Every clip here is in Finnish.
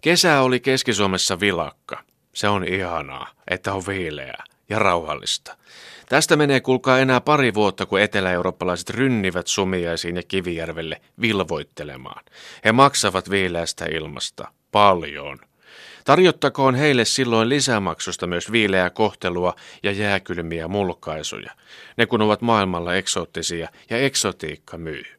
Kesä oli Keski-Suomessa vilakka. Se on ihanaa, että on viileää ja rauhallista. Tästä menee kulkaa enää pari vuotta, kun etelä-eurooppalaiset rynnivät Sumiaisiin ja Kivijärvelle vilvoittelemaan. He maksavat viileästä ilmasta paljon. Tarjottakoon heille silloin lisämaksusta myös viileää kohtelua ja jääkylmiä mulkaisuja. Ne kun ovat maailmalla eksoottisia ja eksotiikka myy.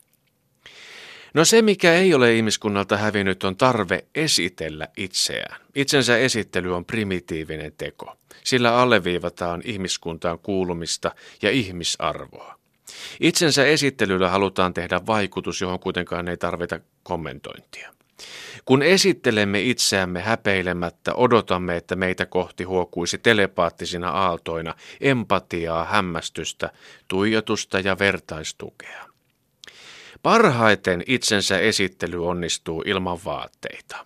No se, mikä ei ole ihmiskunnalta hävinnyt, on tarve esitellä itseään. Itsensä esittely on primitiivinen teko. Sillä alleviivataan ihmiskuntaan kuulumista ja ihmisarvoa. Itsensä esittelyllä halutaan tehdä vaikutus, johon kuitenkaan ei tarvita kommentointia. Kun esittelemme itseämme häpeilemättä, odotamme, että meitä kohti huokuisi telepaattisina aaltoina empatiaa, hämmästystä, tuijotusta ja vertaistukea. Parhaiten itsensä esittely onnistuu ilman vaatteita.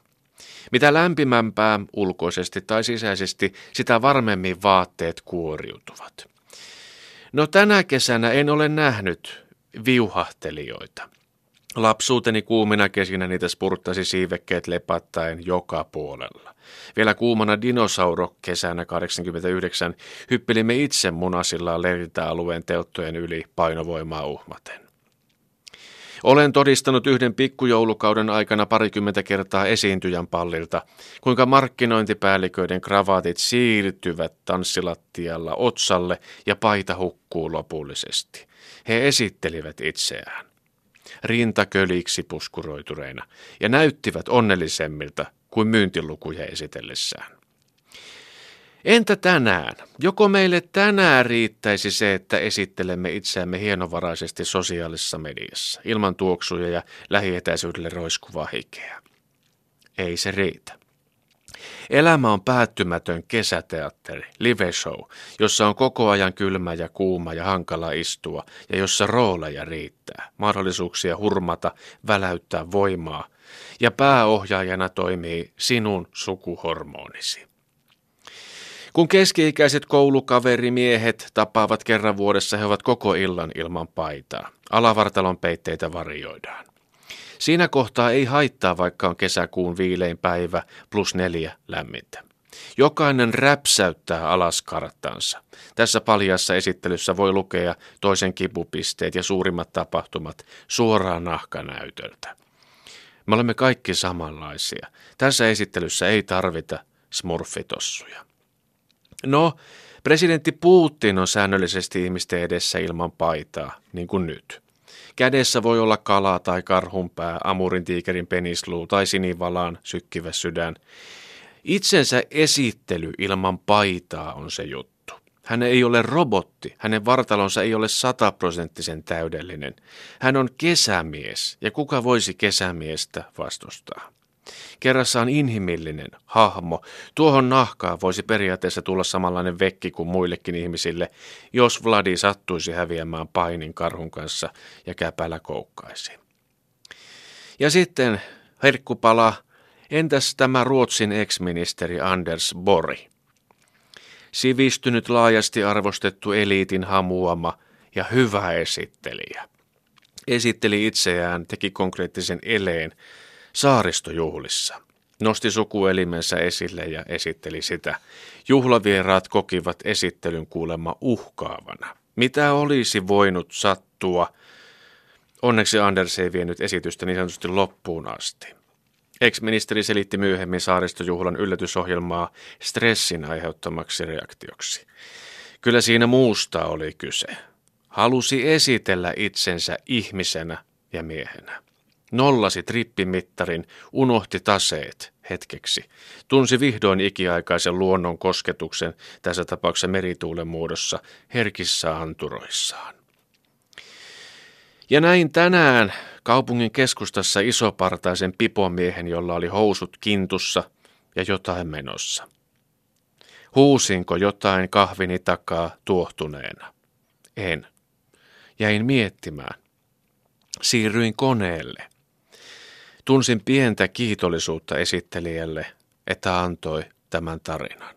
Mitä lämpimämpää ulkoisesti tai sisäisesti, sitä varmemmin vaatteet kuoriutuvat. No tänä kesänä en ole nähnyt viuhahtelijoita. Lapsuuteni kuumina kesinä niitä spurttasi siivekkeet lepattaen joka puolella. Vielä kuumana dinosauro kesänä 89 hyppelimme itse munasillaan leiritäalueen telttojen yli painovoimaa uhmaten. Olen todistanut yhden pikkujoulukauden aikana parikymmentä kertaa esiintyjän pallilta, kuinka markkinointipäälliköiden kravaatit siirtyvät tanssilattialla otsalle ja paita hukkuu lopullisesti. He esittelivät itseään rintaköliksi puskuroitureina ja näyttivät onnellisemmilta kuin myyntilukuja esitellessään. Entä tänään? Joko meille tänään riittäisi se, että esittelemme itseämme hienovaraisesti sosiaalisessa mediassa, ilman tuoksuja ja lähietäisyydelle roiskuvaa hikeä? Ei se riitä. Elämä on päättymätön kesäteatteri, live show, jossa on koko ajan kylmä ja kuuma ja hankala istua ja jossa rooleja riittää, mahdollisuuksia hurmata, väläyttää voimaa ja pääohjaajana toimii sinun sukuhormonisi. Kun keski-ikäiset koulukaverimiehet tapaavat kerran vuodessa, he ovat koko illan ilman paitaa. Alavartalon peitteitä varjoidaan. Siinä kohtaa ei haittaa, vaikka on kesäkuun viilein päivä plus neljä lämmintä. Jokainen räpsäyttää alas karttansa. Tässä paljassa esittelyssä voi lukea toisen kipupisteet ja suurimmat tapahtumat suoraan nahkanäytöltä. Me olemme kaikki samanlaisia. Tässä esittelyssä ei tarvita smurfitossuja. No, presidentti Putin on säännöllisesti ihmisten edessä ilman paitaa, niin kuin nyt. Kädessä voi olla kala tai karhunpää, amurin tiikerin penisluu tai sinivalaan sykkivä sydän. Itsensä esittely ilman paitaa on se juttu. Hän ei ole robotti, hänen vartalonsa ei ole sataprosenttisen täydellinen. Hän on kesämies, ja kuka voisi kesämiestä vastustaa? Kerrassaan inhimillinen hahmo. Tuohon nahkaan voisi periaatteessa tulla samanlainen vekki kuin muillekin ihmisille, jos Vladi sattuisi häviämään painin karhun kanssa ja käpälä koukkaisi. Ja sitten herkkupala, entäs tämä Ruotsin ex-ministeri Anders Bori? Sivistynyt laajasti arvostettu eliitin hamuama ja hyvä esittelijä. Esitteli itseään, teki konkreettisen eleen, saaristojuhlissa. Nosti sukuelimensä esille ja esitteli sitä. Juhlavieraat kokivat esittelyn kuulemma uhkaavana. Mitä olisi voinut sattua? Onneksi Anders ei vienyt esitystä niin sanotusti loppuun asti. Ex-ministeri selitti myöhemmin saaristojuhlan yllätysohjelmaa stressin aiheuttamaksi reaktioksi. Kyllä siinä muusta oli kyse. Halusi esitellä itsensä ihmisenä ja miehenä. Nollasi trippimittarin, unohti taseet hetkeksi. Tunsi vihdoin ikiaikaisen luonnon kosketuksen, tässä tapauksessa merituulen muodossa, herkissä anturoissaan. Ja näin tänään kaupungin keskustassa isopartaisen pipomiehen, jolla oli housut kintussa ja jotain menossa. Huusinko jotain kahvini takaa tuohtuneena? En. Jäin miettimään. Siirryin koneelle. Tunsin pientä kiitollisuutta esittelijälle, että antoi tämän tarinan.